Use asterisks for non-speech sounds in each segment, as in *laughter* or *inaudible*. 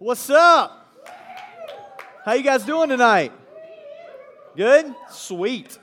What's up? How you guys doing tonight? Good? Sweet.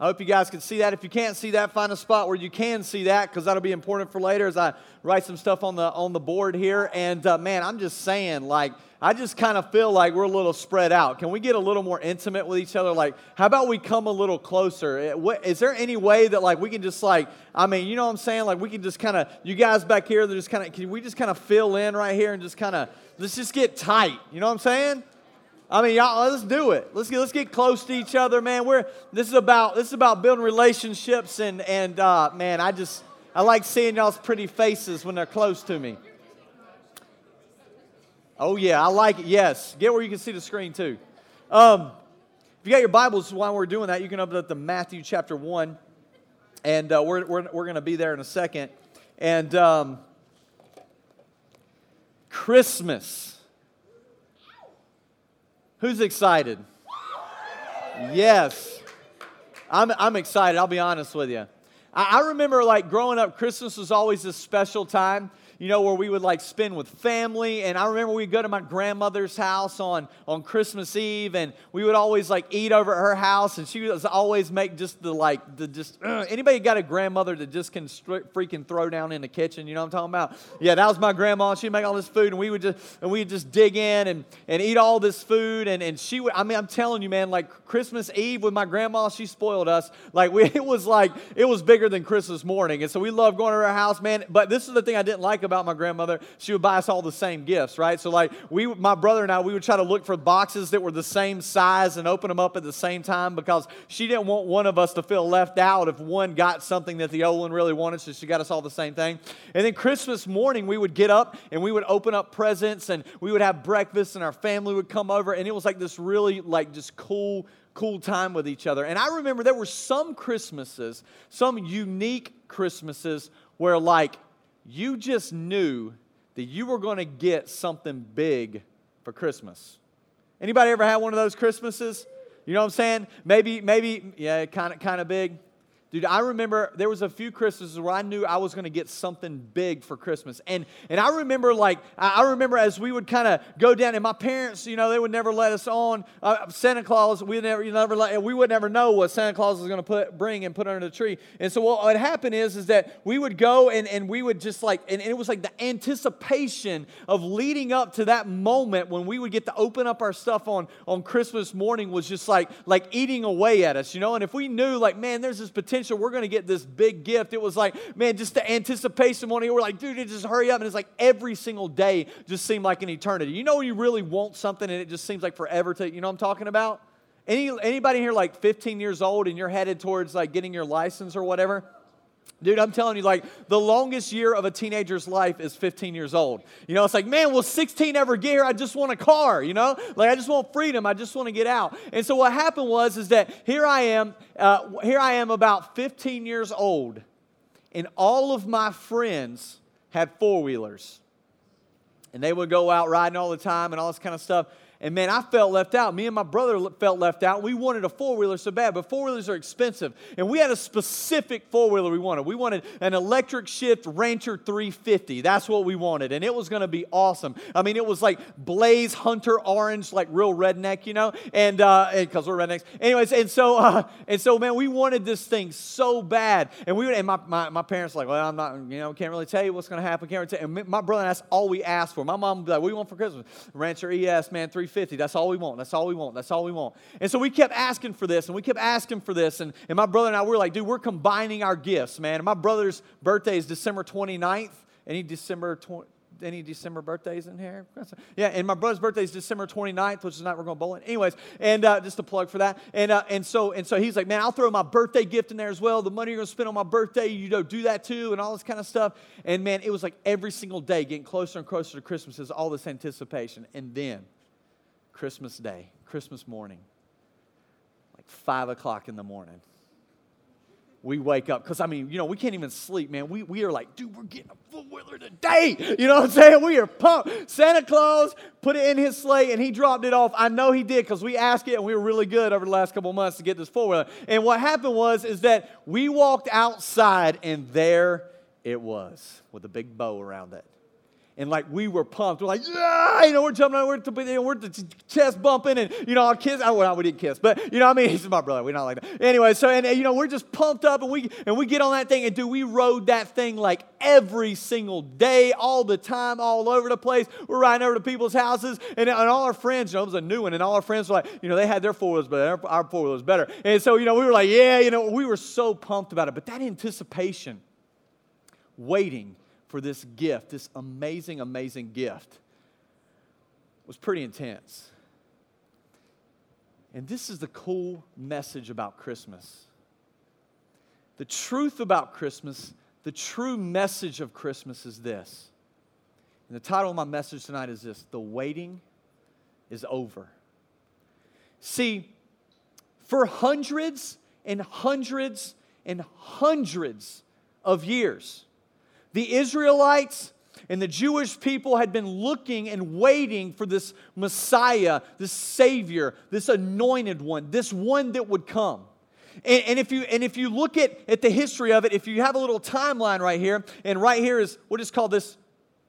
I hope you guys can see that. If you can't see that, find a spot where you can see that because that'll be important for later as I write some stuff on the on the board here. And uh, man, I'm just saying, like, I just kind of feel like we're a little spread out. Can we get a little more intimate with each other? Like, how about we come a little closer? Eh, is there any way that like we can just like, I mean, you know what I'm saying? Like, we can just kind of, you guys back here, they're just kind of, can we just kind of fill in right here and just kind of, let's just get tight. You know what I'm saying? I mean, y'all, let's do it. Let's get, let's get close to each other, man. We're this is about this is about building relationships, and and uh, man, I just I like seeing y'all's pretty faces when they're close to me. Oh yeah, I like it. Yes, get where you can see the screen too. Um, if you got your Bibles while we're doing that, you can open up to Matthew chapter one, and uh, we're we're we're going to be there in a second, and um, Christmas. Who's excited? Yes. I'm, I'm excited, I'll be honest with you. I, I remember like growing up, Christmas was always a special time you know, where we would like spend with family. And I remember we'd go to my grandmother's house on, on Christmas Eve and we would always like eat over at her house. And she was always make just the like, the just, uh, anybody got a grandmother that just can freaking throw down in the kitchen? You know what I'm talking about? Yeah, that was my grandma. She'd make all this food and we would just, and we'd just dig in and, and eat all this food. And, and she would, I mean, I'm telling you, man, like Christmas Eve with my grandma, she spoiled us. Like *laughs* we, it was like, it was bigger than Christmas morning. And so we loved going to her house, man. But this is the thing I didn't like about my grandmother, she would buy us all the same gifts, right? So like we, my brother and I, we would try to look for boxes that were the same size and open them up at the same time because she didn't want one of us to feel left out if one got something that the old one really wanted. So she got us all the same thing. And then Christmas morning, we would get up and we would open up presents and we would have breakfast and our family would come over and it was like this really like just cool cool time with each other. And I remember there were some Christmases, some unique Christmases where like you just knew that you were going to get something big for Christmas. Anybody ever had one of those Christmases? You know what I'm saying? Maybe, maybe, yeah, kind of, kind of big. Dude, I remember there was a few Christmases where I knew I was going to get something big for Christmas. And, and I remember like, I remember as we would kind of go down and my parents, you know, they would never let us on uh, Santa Claus. We never, you never let, we would never know what Santa Claus was going to put, bring and put under the tree. And so what would happen is, is that we would go and, and we would just like, and, and it was like the anticipation of leading up to that moment when we would get to open up our stuff on, on Christmas morning was just like, like eating away at us, you know? And if we knew like, man, there's this potential potential we're going to get this big gift. It was like, man, just the anticipation one. We're like, dude, just hurry up. And it's like every single day just seemed like an eternity. You know when you really want something and it just seems like forever to, you know I'm talking about? Any, anybody here like 15 years old and you're headed towards like getting your license or whatever? Dude, I'm telling you, like, the longest year of a teenager's life is 15 years old. You know, it's like, man, will 16 ever get here? I just want a car, you know? Like, I just want freedom. I just want to get out. And so what happened was, is that here I am, uh, here I am about 15 years old, and all of my friends had four wheelers. And they would go out riding all the time and all this kind of stuff. And man, I felt left out. Me and my brother felt left out. We wanted a four wheeler so bad, but four wheelers are expensive. And we had a specific four wheeler we wanted. We wanted an electric shift Rancher 350. That's what we wanted. And it was going to be awesome. I mean, it was like blaze hunter orange, like real redneck, you know? And because uh, we're rednecks. Anyways, and so, uh, and so, man, we wanted this thing so bad. And we would, and my, my, my parents were like, well, I'm not, you know, can't really tell you what's going to happen. Can't really tell. And my brother and that's all we asked for. My mom would be like, what do you want for Christmas? Rancher ES, man, 350. 350. That's all we want. That's all we want. That's all we want. And so we kept asking for this and we kept asking for this. And, and my brother and I, we were like, dude, we're combining our gifts, man. And my brother's birthday is December 29th. Any December 20, any December birthdays in here? Yeah, and my brother's birthday is December 29th, which is not we're going bowling. Anyways, and uh, just a plug for that. And uh, and so and so he's like, man, I'll throw my birthday gift in there as well. The money you're going to spend on my birthday, you know, do that too, and all this kind of stuff. And man, it was like every single day getting closer and closer to Christmas is all this anticipation. And then Christmas Day, Christmas morning, like five o'clock in the morning. We wake up, because I mean, you know, we can't even sleep, man. We, we are like, dude, we're getting a four wheeler today. You know what I'm saying? We are pumped. Santa Claus put it in his sleigh and he dropped it off. I know he did because we asked it and we were really good over the last couple months to get this four wheeler. And what happened was, is that we walked outside and there it was with a big bow around it. And like we were pumped. We're like, yeah, you know, we're jumping, we're, we're, we're chest bumping, and you know, our kiss. I, well, we didn't kiss, but you know, what I mean, *laughs* he's my brother. We're not like that. Anyway, so and you know, we're just pumped up, and we and we get on that thing, and do we rode that thing like every single day, all the time, all over the place. We're riding over to people's houses, and, and all our friends, you know, it was a new one, and all our friends were like, you know, they had their four wheels, but our, our four wheels better. And so, you know, we were like, yeah, you know, we were so pumped about it. But that anticipation, waiting for this gift, this amazing, amazing gift, was pretty intense. And this is the cool message about Christmas. The truth about Christmas the true message of Christmas is this. And the title of my message tonight is this The Waiting is Over. See, for hundreds and hundreds and hundreds of years, the Israelites and the Jewish people had been looking and waiting for this Messiah, this Savior, this anointed one, this one that would come. And, and, if you, and if you look at, at the history of it, if you have a little timeline right here, and right here is, we'll just call this,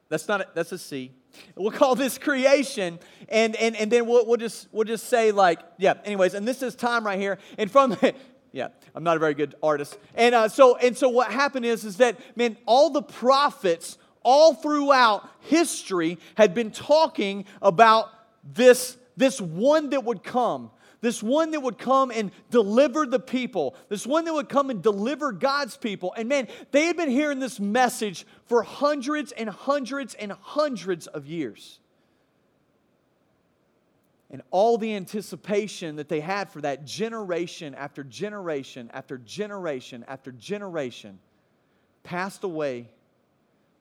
that's not, a, that's a C. We'll call this creation, and, and, and then we'll, we'll, just, we'll just say like, yeah, anyways, and this is time right here. And from, *laughs* yeah, I'm not a very good artist. And uh, so, and so what happened is, is that, man, all the prophets all throughout history had been talking about this, this one that would come this one that would come and deliver the people, this one that would come and deliver God's people. And man, they had been hearing this message for hundreds and hundreds and hundreds of years. And all the anticipation that they had for that generation after generation after generation after generation passed away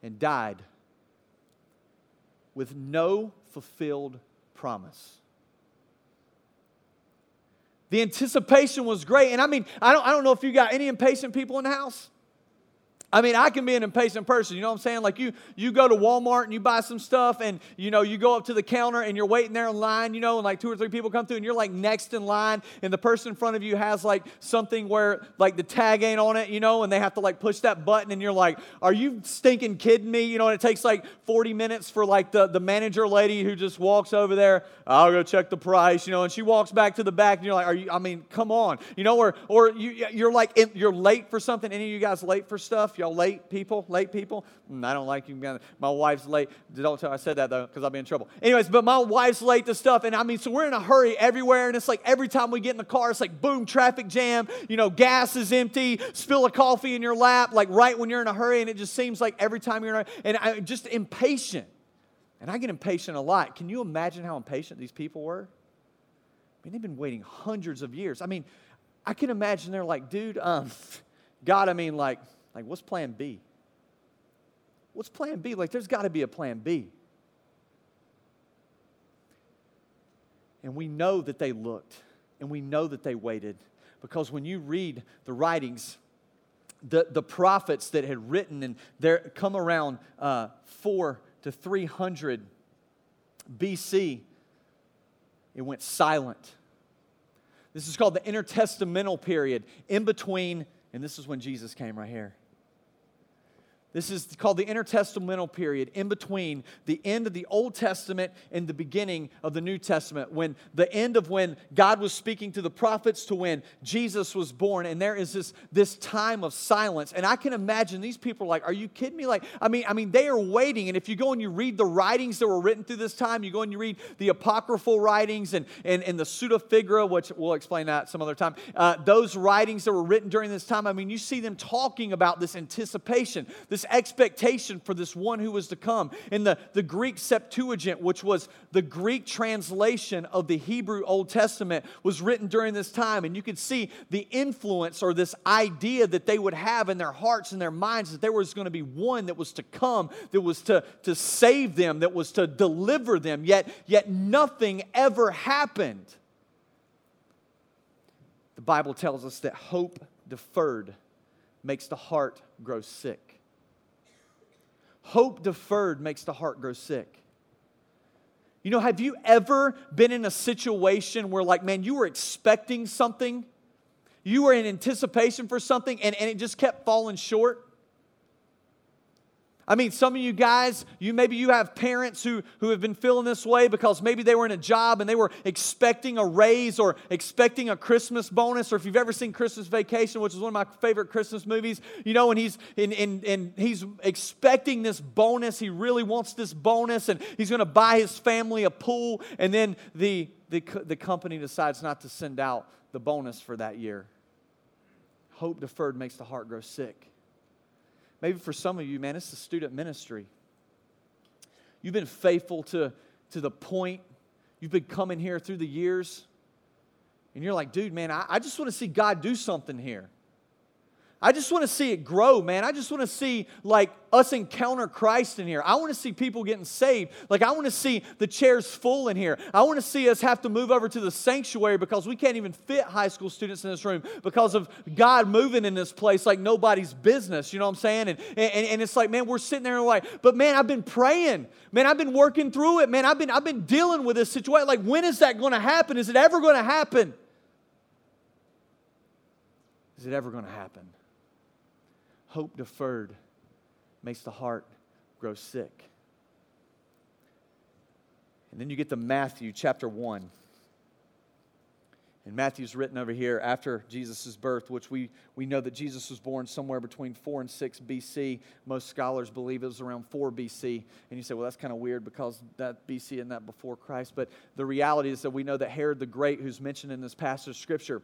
and died with no fulfilled promise. The anticipation was great. And I mean, I don't, I don't know if you got any impatient people in the house. I mean, I can be an impatient person. You know what I'm saying? Like you, you go to Walmart and you buy some stuff, and you know you go up to the counter and you're waiting there in line. You know, and like two or three people come through, and you're like next in line, and the person in front of you has like something where like the tag ain't on it. You know, and they have to like push that button, and you're like, "Are you stinking kidding me?" You know, and it takes like 40 minutes for like the the manager lady who just walks over there. I'll go check the price. You know, and she walks back to the back, and you're like, "Are you? I mean, come on." You know, or or you you're like you're late for something. Any of you guys late for stuff? Y'all late people? Late people? Mm, I don't like you. My wife's late. Don't tell I said that though, because I'll be in trouble. Anyways, but my wife's late to stuff. And I mean, so we're in a hurry everywhere. And it's like every time we get in the car, it's like boom, traffic jam. You know, gas is empty, spill a coffee in your lap, like right when you're in a hurry. And it just seems like every time you're in a and I'm just impatient. And I get impatient a lot. Can you imagine how impatient these people were? I mean, they've been waiting hundreds of years. I mean, I can imagine they're like, dude, um, God, I mean, like, like, what's plan B? What's plan B? Like, there's got to be a plan B. And we know that they looked and we know that they waited because when you read the writings, the, the prophets that had written and there come around uh, 4 to 300 BC, it went silent. This is called the intertestamental period in between, and this is when Jesus came right here. This is called the intertestamental period in between the end of the Old Testament and the beginning of the New Testament. When the end of when God was speaking to the prophets to when Jesus was born, and there is this, this time of silence. And I can imagine these people are like, Are you kidding me? Like, I mean, I mean, they are waiting. And if you go and you read the writings that were written through this time, you go and you read the apocryphal writings and, and, and the pseudepigrapha, which we'll explain that some other time. Uh, those writings that were written during this time, I mean, you see them talking about this anticipation, this this expectation for this one who was to come. In the, the Greek Septuagint, which was the Greek translation of the Hebrew Old Testament, was written during this time. And you could see the influence or this idea that they would have in their hearts and their minds that there was going to be one that was to come, that was to, to save them, that was to deliver them. Yet, yet nothing ever happened. The Bible tells us that hope deferred makes the heart grow sick. Hope deferred makes the heart grow sick. You know, have you ever been in a situation where, like, man, you were expecting something, you were in anticipation for something, and, and it just kept falling short? I mean, some of you guys, you maybe you have parents who, who have been feeling this way because maybe they were in a job and they were expecting a raise or expecting a Christmas bonus. Or if you've ever seen Christmas Vacation, which is one of my favorite Christmas movies, you know, and he's in, in, in he's expecting this bonus. He really wants this bonus, and he's going to buy his family a pool, and then the, the, the company decides not to send out the bonus for that year. Hope deferred makes the heart grow sick. Maybe for some of you, man, it's the student ministry. You've been faithful to, to the point. You've been coming here through the years. And you're like, dude, man, I, I just want to see God do something here. I just want to see it grow, man. I just want to see like us encounter Christ in here. I want to see people getting saved. Like I want to see the chairs full in here. I want to see us have to move over to the sanctuary because we can't even fit high school students in this room because of God moving in this place like nobody's business. You know what I'm saying? And, and, and it's like, man, we're sitting there and like, but man, I've been praying. Man, I've been working through it. Man, I've been I've been dealing with this situation. Like, when is that going to happen? Is it ever going to happen? Is it ever going to happen? Hope deferred makes the heart grow sick. And then you get to Matthew chapter 1. And Matthew's written over here after Jesus' birth, which we, we know that Jesus was born somewhere between 4 and 6 BC. Most scholars believe it was around 4 BC. And you say, well, that's kind of weird because that BC and that before Christ. But the reality is that we know that Herod the Great, who's mentioned in this passage of Scripture,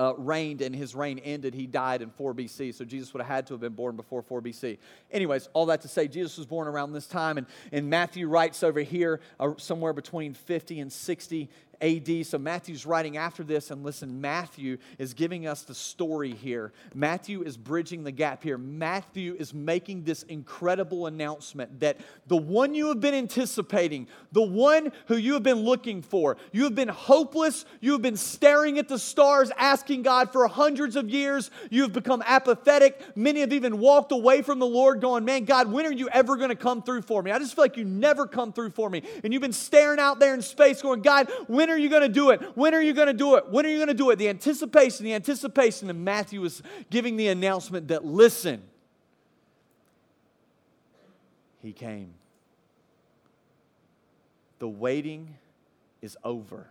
uh, reigned and his reign ended, he died in 4 BC. So Jesus would have had to have been born before 4 BC. Anyways, all that to say, Jesus was born around this time. And, and Matthew writes over here uh, somewhere between 50 and 60 AD. So Matthew's writing after this, and listen, Matthew is giving us the story here. Matthew is bridging the gap here. Matthew is making this incredible announcement that the one you have been anticipating, the one who you have been looking for, you have been hopeless, you have been staring at the stars, asking God for hundreds of years, you have become apathetic. Many have even walked away from the Lord, going, Man, God, when are you ever going to come through for me? I just feel like you never come through for me. And you've been staring out there in space, going, God, when are you going to do it? When are you going to do it? When are you going to do it? The anticipation, the anticipation. And Matthew is giving the announcement that listen, he came. The waiting is over.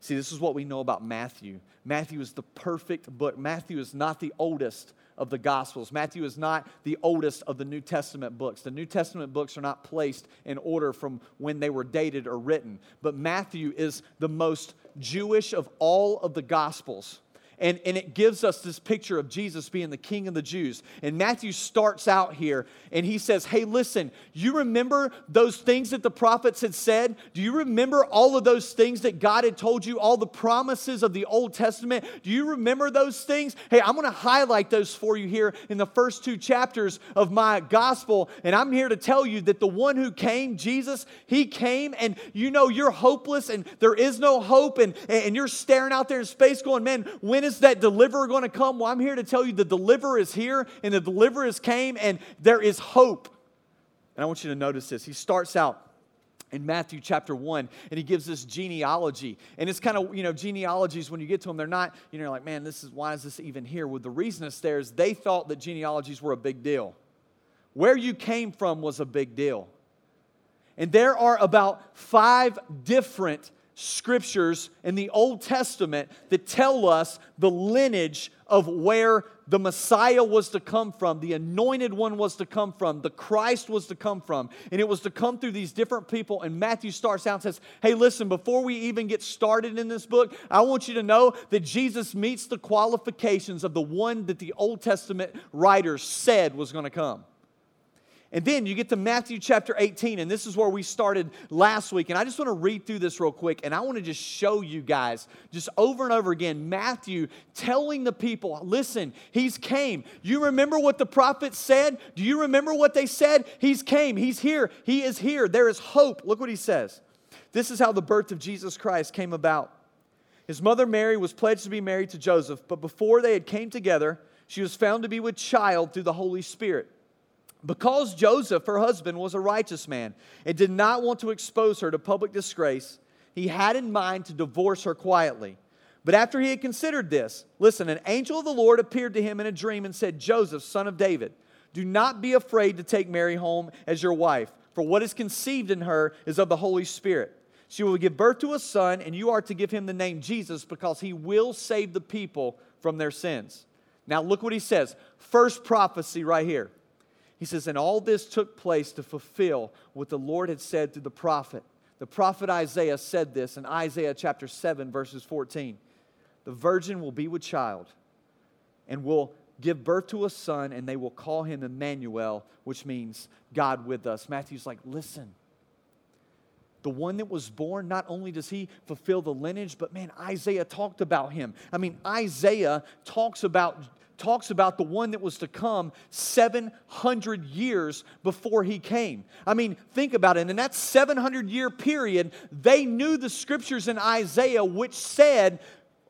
See, this is what we know about Matthew. Matthew is the perfect book. Matthew is not the oldest of the Gospels. Matthew is not the oldest of the New Testament books. The New Testament books are not placed in order from when they were dated or written. But Matthew is the most Jewish of all of the Gospels. And, and it gives us this picture of Jesus being the king of the Jews. And Matthew starts out here and he says, Hey, listen, you remember those things that the prophets had said? Do you remember all of those things that God had told you, all the promises of the Old Testament? Do you remember those things? Hey, I'm going to highlight those for you here in the first two chapters of my gospel. And I'm here to tell you that the one who came, Jesus, he came and you know you're hopeless and there is no hope and, and you're staring out there in space going, Man, when is is that deliverer going to come? Well, I'm here to tell you the deliverer is here and the deliverer has came and there is hope. And I want you to notice this. He starts out in Matthew chapter 1, and he gives this genealogy. And it's kind of, you know, genealogies, when you get to them, they're not, you know, like, man, this is, why is this even here? Well, the reason it's there is they thought that genealogies were a big deal. Where you came from was a big deal. And there are about five different scriptures in the Old Testament that tell us the lineage of where the Messiah was to come from, the anointed one was to come from, the Christ was to come from. And it was to come through these different people. And Matthew starts out and says, Hey, listen, before we even get started in this book, I want you to know that Jesus meets the qualifications of the one that the Old Testament writers said was going to come. And then you get to Matthew chapter 18, and this is where we started last week. And I just want to read through this real quick, and I want to just show you guys, just over and over again, Matthew telling the people, listen, he's came. You remember what the prophets said? Do you remember what they said? He's came. He's here. He is here. There is hope. Look what he says. This is how the birth of Jesus Christ came about. His mother Mary was pledged to be married to Joseph, but before they had came together, she was found to be with child through the Holy Spirit. Because Joseph, her husband, was a righteous man and did not want to expose her to public disgrace, he had in mind to divorce her quietly. But after he had considered this, listen, an angel of the Lord appeared to him in a dream and said, Joseph, son of David, Do not be afraid to take Mary home as your wife, for what is conceived in her is of the Holy Spirit. She will give birth to a son, and you are to give him the name Jesus because he will save the people from their sins. Now, look what he says. First prophecy right here. He says, And all this took place to fulfill what the Lord had said through the prophet. The prophet Isaiah said this in Isaiah chapter 7, verses 14. The virgin will be with child and will give birth to a son, and they will call him Emmanuel, which means God with us. Matthew's like, listen, the one that was born, not only does he fulfill the lineage, but man, Isaiah talked about him. I mean, Isaiah talks about talks about the one that was to come 700 years before he came. I mean, think about it. In that 700 year period, they knew the scriptures in Isaiah which said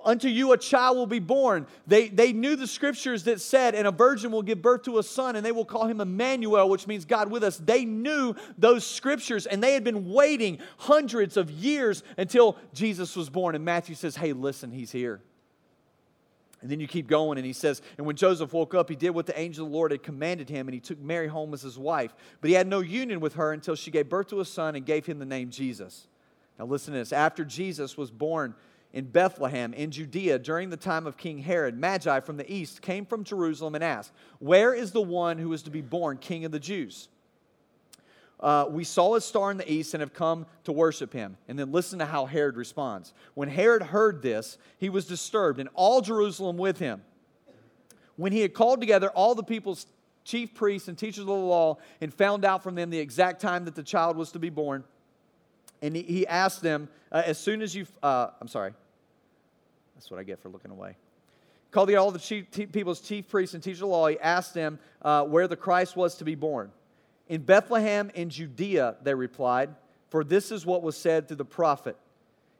Unto you a child will be born. They, they knew the scriptures that said, and a virgin will give birth to a son, and they will call him Emmanuel, which means God with us. They knew those scriptures, and they had been waiting hundreds of years until Jesus was born. And Matthew says, Hey, listen, he's here. And then you keep going, and he says, And when Joseph woke up, he did what the angel of the Lord had commanded him, and he took Mary home as his wife. But he had no union with her until she gave birth to a son and gave him the name Jesus. Now, listen to this. After Jesus was born, in Bethlehem in Judea during the time of King Herod, Magi from the east came from Jerusalem and asked, Where is the one who is to be born king of the Jews? Uh, we saw his star in the east and have come to worship him. And then listen to how Herod responds. When Herod heard this, he was disturbed, and all Jerusalem with him. When he had called together all the people's chief priests and teachers of the law and found out from them the exact time that the child was to be born, and he, asked them, uh, as soon as you, uh, I'm sorry, that's what I get for looking away. Called all the chief, people's chief priests and teachers of the law. He asked them uh, where the Christ was to be born. In Bethlehem in Judea, they replied, for this is what was said through the prophet.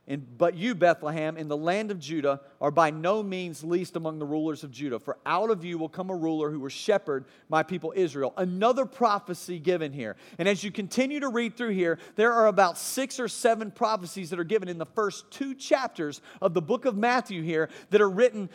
And, but you, Bethlehem, in the land of Judah, are by no means least among the rulers of Judah. For out of you will come a ruler who will shepherd my people Israel. Another prophecy given here. And as you continue to read through here, there are about six or seven prophecies that are given in the first two chapters of the book of Matthew here that are written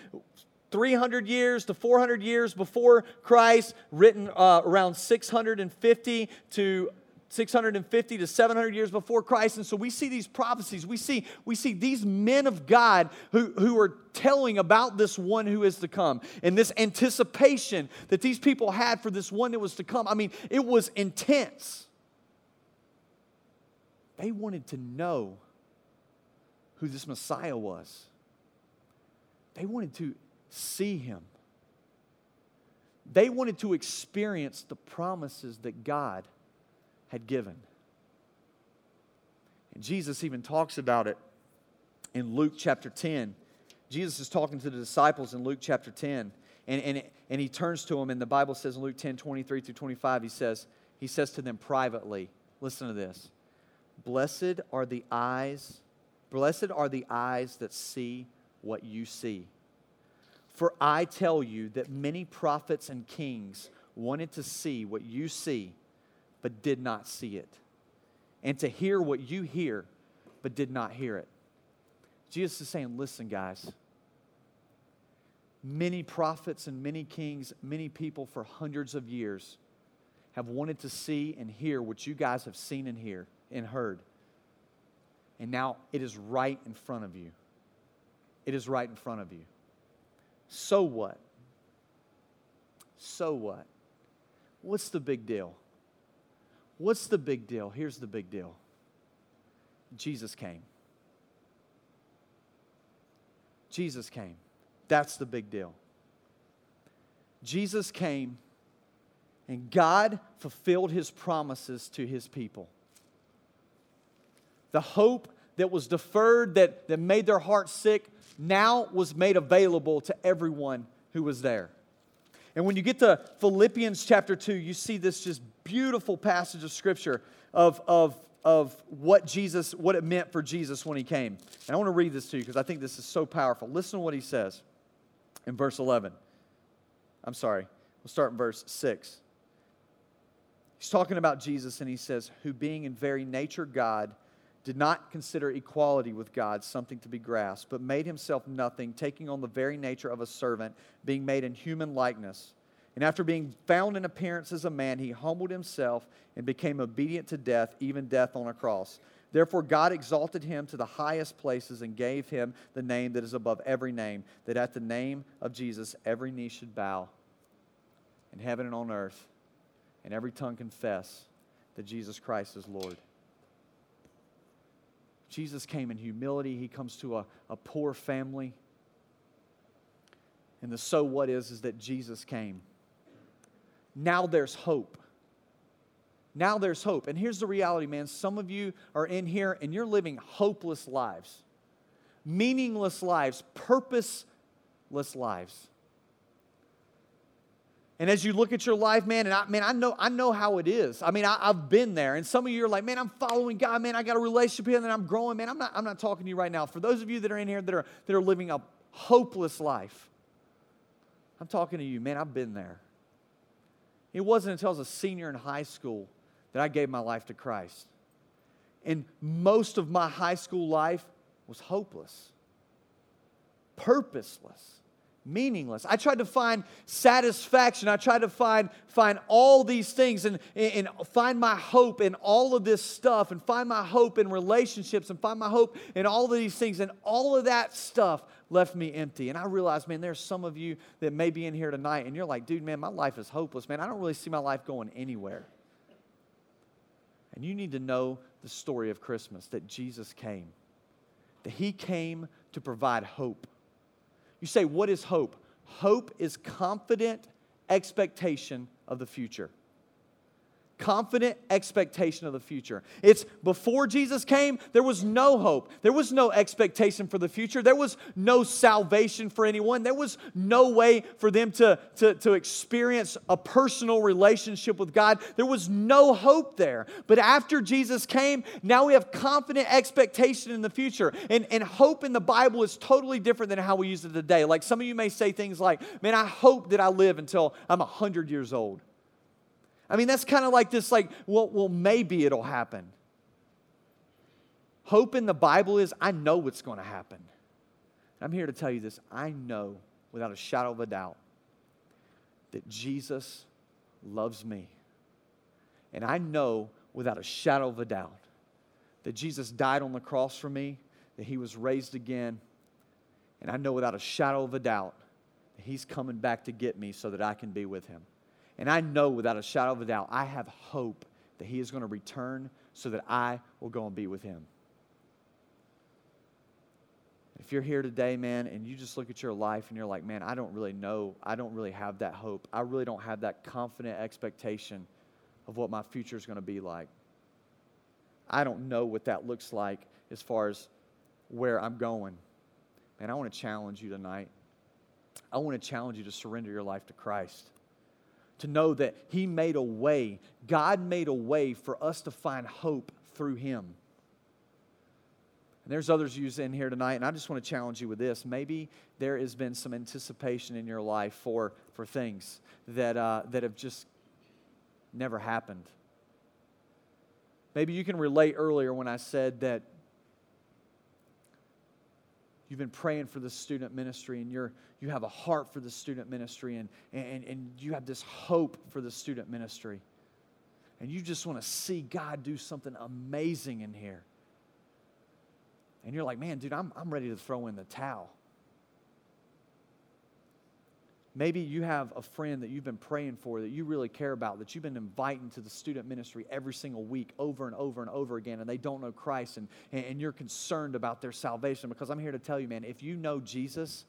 300 years to 400 years before Christ, written uh, around 650 to 650 to 700 years before Christ. And so we see these prophecies. We see, we see these men of God who, who are telling about this one who is to come and this anticipation that these people had for this one that was to come. I mean, it was intense. They wanted to know who this Messiah was, they wanted to see him. They wanted to experience the promises that God had given. And Jesus even talks about it in Luke chapter 10. Jesus is talking to the disciples in Luke chapter 10. And, and, and he turns to them, and the Bible says in Luke 10 23 through 25, he says, he says to them privately, listen to this. Blessed are the eyes, blessed are the eyes that see what you see. For I tell you that many prophets and kings wanted to see what you see but did not see it, and to hear what you hear, but did not hear it. Jesus is saying, Listen, guys, many prophets and many kings, many people for hundreds of years have wanted to see and hear what you guys have seen and hear and heard. And now it is right in front of you. It is right in front of you. So what? So what? What's the big deal? What's the big deal? Here's the big deal Jesus came. Jesus came. That's the big deal. Jesus came, and God fulfilled his promises to his people. The hope that was deferred, that, that made their hearts sick, now was made available to everyone who was there. And when you get to Philippians chapter 2, you see this just beautiful passage of scripture of, of, of what Jesus, what it meant for Jesus when he came. And I want to read this to you because I think this is so powerful. Listen to what he says in verse 11. I'm sorry, we'll start in verse 6. He's talking about Jesus and he says, Who being in very nature God, did not consider equality with God something to be grasped, but made himself nothing, taking on the very nature of a servant, being made in human likeness And after being found in appearance as a man, he humbled himself and became obedient to death, even death on a cross. Therefore, God exalted him to the highest places and gave him the name that is above every name, that at the name of Jesus every knee should bow in heaven and on earth, and every tongue confess that Jesus Christ is Lord. Jesus came in humility. He comes to a, a poor family. And the so what is, is that Jesus came. Now there's hope. Now there's hope. And here's the reality, man. Some of you are in here and you're living hopeless lives, meaningless lives, purposeless lives. And as you look at your life, man, and I, man, I know, I know how it is. I mean, I, have been there. And some of you are like, man, I'm following God, man. I got a relationship and I'm growing, man. I'm not, I'm not talking to you right now. For those of you that are in here that are, that are living a hopeless life, I'm talking to you, man. I've been there. It wasn't until I was a senior in high school that I gave my life to Christ. And most of my high school life was hopeless, purposeless meaningless. I tried to find satisfaction. I tried to find, find all these things and, and find my hope in all of this stuff and find my hope in relationships and find my hope in all of these things. And all of that stuff left me empty. And I realized, man, there's some of you that may be in here tonight and you're like, dude, man, my life is hopeless. Man, I don't really see my life going anywhere. And you need to know the story of Christmas that Jesus came, that He came to provide hope you say, what is hope? Hope is confident expectation of the future confident expectation of the future. It's before Jesus came, there was no hope. There was no expectation for the future. There was no salvation for anyone. There was no way for them to, to, to experience a personal relationship with God. There was no hope there. But after Jesus came, now we have confident expectation in the future. And, and hope in the Bible is totally different than how we use it today. Like some of you may say things like, man, I hope that I live until I'm 100 years old. I mean, that's kind of like this, like, well, well, maybe it'll happen. Hope in the Bible is I know what's going to happen. I'm here to tell you this. I know without a shadow of a doubt that Jesus loves me. And I know without a shadow of a doubt that Jesus died on the cross for me, that he was raised again. And I know without a shadow of a doubt that he's coming back to get me so that I can be with him. And I know without a shadow of a doubt, I have hope that He is going to return so that I will go and be with Him. If you're here today, man, and you just look at your life and you're like, man, I don't really know, I don't really have that hope. I really don't have that confident expectation of what my future is going to be like. I don't know what that looks like as far as where I'm going. Man, I want to challenge you tonight. I want to challenge you to surrender your life to Christ to know that He made a way. God made a way for us to find hope through Him. And there's others you in here tonight, and I just want to challenge you with this. Maybe there has been some anticipation in your life for, for things that, uh, that have just never happened. Maybe you can relate earlier when I said that you've been praying for the student ministry and you're, you have a heart for the student ministry and, and, and you have this hope for the student ministry. And you just want to see God do something amazing in here. And you're like, man, dude, I'm, I'm ready to throw in the towel. Maybe you have a friend that you've been praying for, that you really care about, that you've been inviting to the student ministry every single week over and over and over again, and they don't know Christ, and, and you're concerned about their salvation. Because I'm here to tell you, man, if you know Jesus,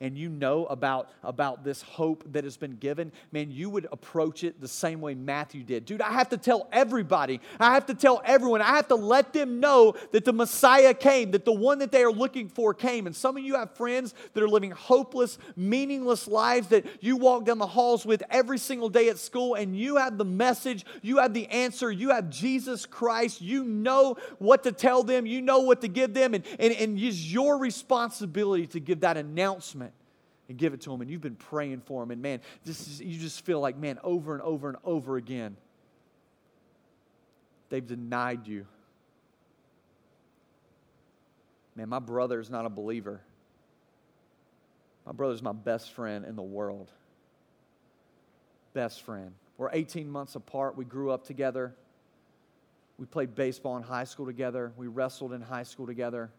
and you know about, about this hope that has been given, man, you would approach it the same way Matthew did. Dude, I have to tell everybody, I have to tell everyone, I have to let them know that the Messiah came, that the one that they are looking for came. And some of you have friends that are living hopeless, meaningless lives that you walk down the halls with every single day at school, and you have the message, you have the answer, you have Jesus Christ, you know what to tell them, you know what to give them, and, and, and it's your responsibility to give that announcement and give it to him and you've been praying for him and man this is, you just feel like man over and over and over again they've denied you man my brother is not a believer my brother's my best friend in the world best friend. We're 18 months apart. We grew up together. We played baseball in high school together. We wrestled in high school together.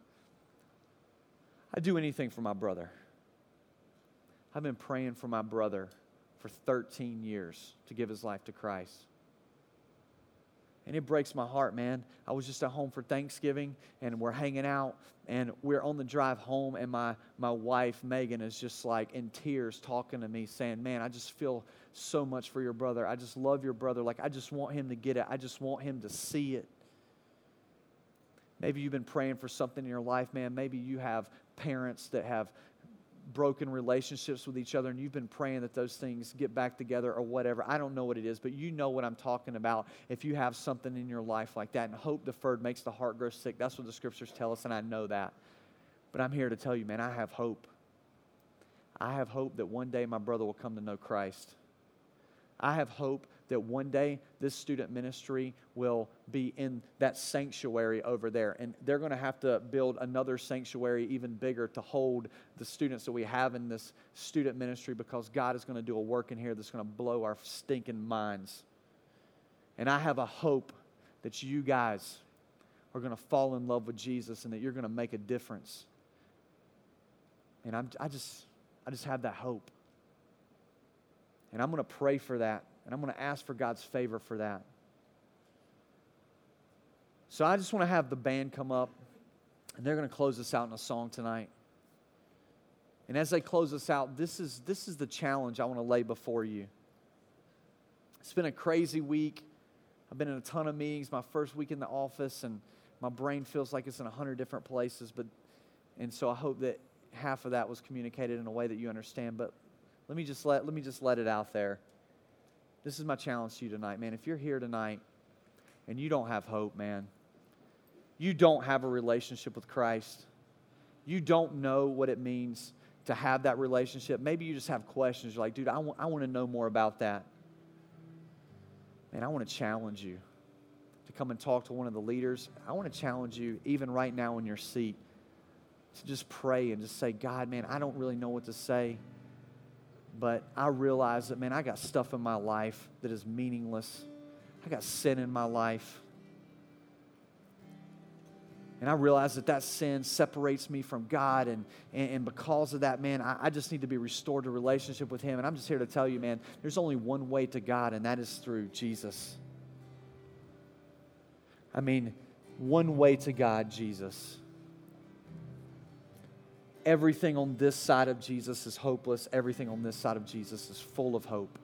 I'd do anything for my brother. I've been praying for my brother for 13 years to give his life to Christ. And it breaks my heart, man. I was just at home for Thanksgiving and we're hanging out and we're on the drive home and my, my wife, Megan, is just like in tears talking to me saying, man, I just feel so much for your brother. I just love your brother. Like, I just want him to get it. I just want him to see it. Maybe you've been praying for something in your life, man. Maybe you have parents that have broken relationships with each other and you've been praying that those things get back together or whatever. I don't know what it is, but you know what I'm talking about if you have something in your life like that. And hope deferred makes the heart grow sick. That's what the scriptures tell us, and I know that. But I'm here to tell you, man, I have hope. I have hope that one day my brother will come to know Christ. I have hope that one day this student ministry will be in that sanctuary over there. And they're going to have to build another sanctuary even bigger to hold the students that we have in this student ministry because God is going to do a work in here that's going to blow our stinking minds. And I have a hope that you guys are going to fall in love with Jesus and that you're going to make a difference. And I'm, I, just, I just have that hope. And I'm going to pray for that. And I'm going to ask for God's favor for that. So I just want to have the band come up, and they're going to close us out in a song tonight. And as they close us out, this is, this is the challenge I want to lay before you. It's been a crazy week. I've been in a ton of meetings, my first week in the office, and my brain feels like it's in a hundred different places. But, and so I hope that half of that was communicated in a way that you understand. But let me just let, let me just let it out there. This is my challenge to you tonight, man. If you're here tonight and you don't have hope, man, you don't have a relationship with Christ, you don't know what it means to have that relationship. Maybe you just have questions. You're like, dude, I, w- I want to know more about that. Man, I want to challenge you to come and talk to one of the leaders. I want to challenge you, even right now in your seat, to just pray and just say, God, man, I don't really know what to say but I realize that, man, I got stuff in my life that is meaningless. I got sin in my life. And I realize that that sin separates me from God. And, and, and because of that, man, I, I, just need to be restored to relationship with Him. And I'm just here to tell you, man, there's only one way to God, and that is through Jesus. I mean, one way to God, Jesus everything on this side of Jesus is hopeless, everything on this side of Jesus is full of hope.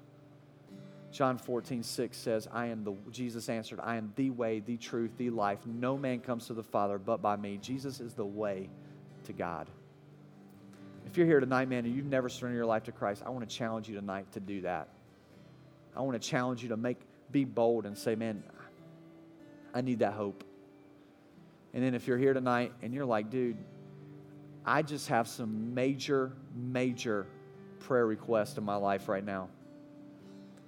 John 14, 6 says, I am the, Jesus answered, I am the way, the truth, the life. No man comes to the Father but by me. Jesus is the way to God. If you're here tonight, man, and you've never surrendered your life to Christ, I want to challenge you tonight to do that. I want to challenge you to make, be bold and say, man, I need that hope. And then if you're here tonight and you're like, dude, I just have some major, major prayer requests in my life right now.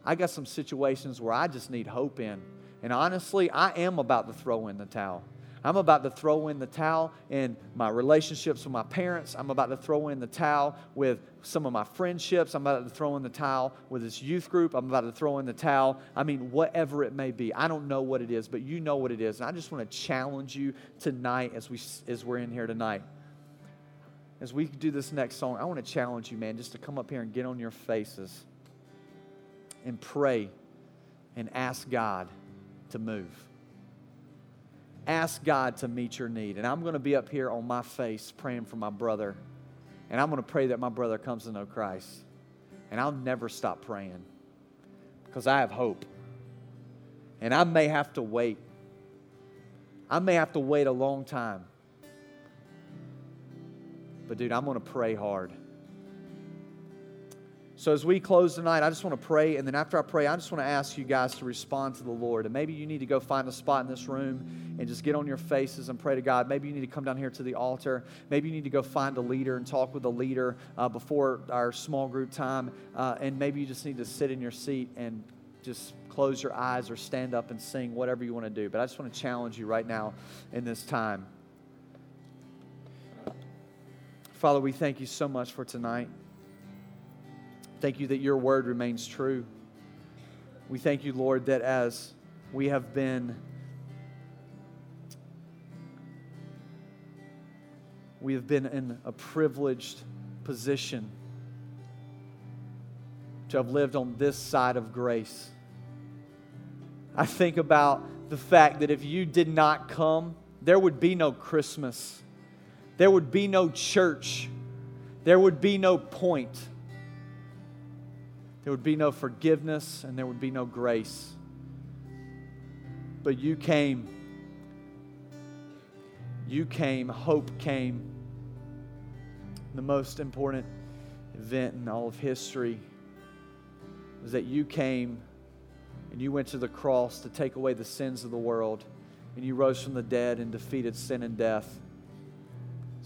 I got some situations where I just need hope in. And honestly, I am about to throw in the towel. I'm about to throw in the towel in my relationships with my parents. I'm about to throw in the towel with some of my friendships. I'm about to throw in the towel with this youth group. I'm about to throw in the towel. I mean, whatever it may be. I don't know what it is, but you know what it is. And I just want to challenge you tonight as, we, as we're in here tonight as we do this next song, I want to challenge you, man, just to come up here and get on your faces and pray and ask God to move. Ask God to meet your need. And I'm going to be up here on my face praying for my brother. And I'm going to pray that my brother comes to know Christ. And I'll never stop praying because I have hope. And I may have to wait. I may have to wait a long time. But, dude, I'm going to pray hard. So, as we close tonight, I just want to pray. And then after I pray, I just want to ask you guys to respond to the Lord. And maybe you need to go find a spot in this room and just get on your faces and pray to God. Maybe you need to come down here to the altar. Maybe you need to go find a leader and talk with a leader uh, before our small group time. Uh, and maybe you just need to sit in your seat and just close your eyes or stand up and sing, whatever you want to do. But I just want to challenge you right now in this time. Father, we thank you so much for tonight. Thank you that your word remains true. We thank you, Lord, that as we have been we have been in a privileged position to have lived on this side of grace. I think about the fact that if you did not come, there would be no Christmas, there would be no church, there would be no point, there would be no forgiveness, and there would be no grace. But you came. You came, hope came. The most important event in all of history was that you came and you went to the cross to take away the sins of the world, and you rose from the dead and defeated sin and death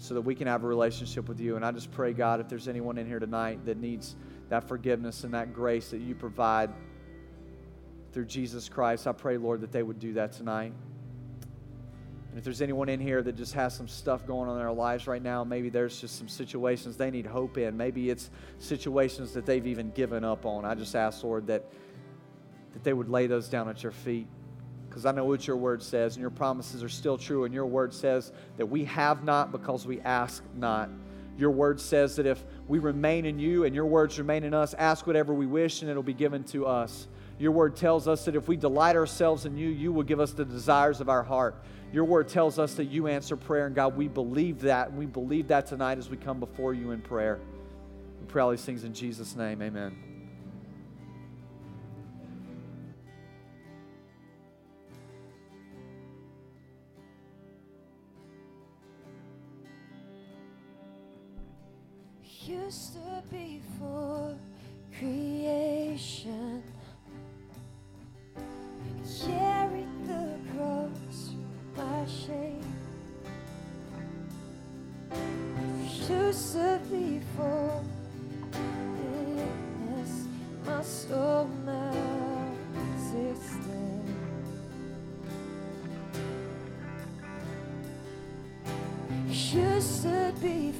so that we can have a relationship with you. And I just pray, God, if there's anyone in here tonight that needs that forgiveness and that grace that you provide through Jesus Christ, I pray, Lord, that they would do that tonight. And if there's anyone in here that just has some stuff going on in their lives right now, maybe there's just some situations they need hope in. Maybe it's situations that they've even given up on. I just ask, Lord, that that they would lay those down at your feet. Because I know what your word says, and your promises are still true. And your word says that we have not because we ask not. Your word says that if we remain in you and your words remain in us, ask whatever we wish and it'll be given to us. Your word tells us that if we delight ourselves in you, you will give us the desires of our heart. Your word tells us that you answer prayer, and God, we believe that, and we believe that tonight as we come before you in prayer. We pray all these things in Jesus' name. Amen. Used to be for creation. Carried the cross for my shame. Used to be for illness, my soul now existed. Used to be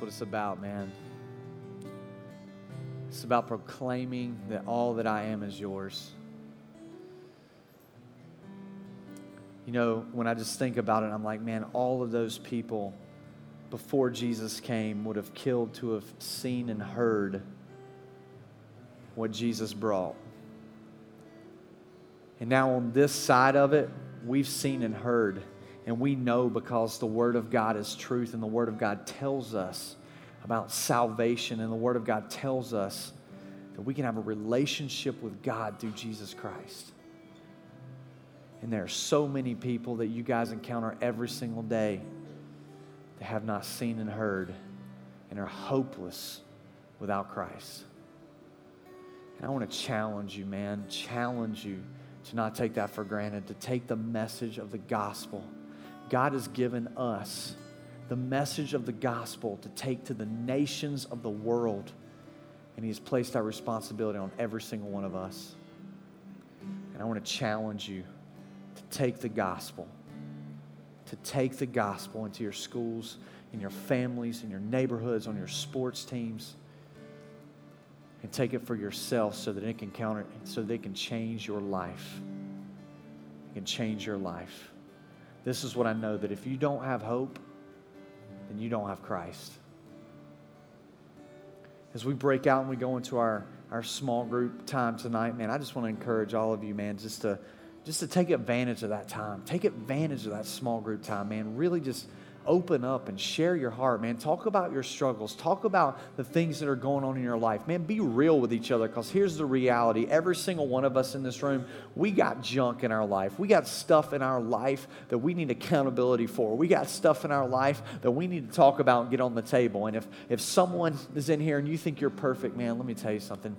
what it's about, man. It's about proclaiming that all that I am is yours. You know, when I just think about it, I'm like, man, all of those people before Jesus came would have killed to have seen and heard what Jesus brought. And now on this side of it, we've seen and heard. And we know because the Word of God is truth and the Word of God tells us about salvation and the Word of God tells us that we can have a relationship with God through Jesus Christ. And there are so many people that you guys encounter every single day that have not seen and heard and are hopeless without Christ. And I want to challenge you, man, challenge you to not take that for granted, to take the message of the gospel. God has given us the message of the gospel to take to the nations of the world. And He has placed our responsibility on every single one of us. And I want to challenge you to take the gospel, to take the gospel into your schools, in your families, in your neighborhoods, on your sports teams, and take it for yourself so that it can counter, so it can change your life. It can change your life. This is what I know that if you don't have hope, then you don't have Christ. As we break out and we go into our, our small group time tonight, man, I just want to encourage all of you, man, just to just to take advantage of that time. Take advantage of that small group time, man. Really just open up and share your heart, man. Talk about your struggles. Talk about the things that are going on in your life. Man, be real with each other because here's the reality. Every single one of us in this room, we got junk in our life. We got stuff in our life that we need accountability for. We got stuff in our life that we need to talk about and get on the table. And if, if someone is in here and you think you're perfect, man, let me tell you something.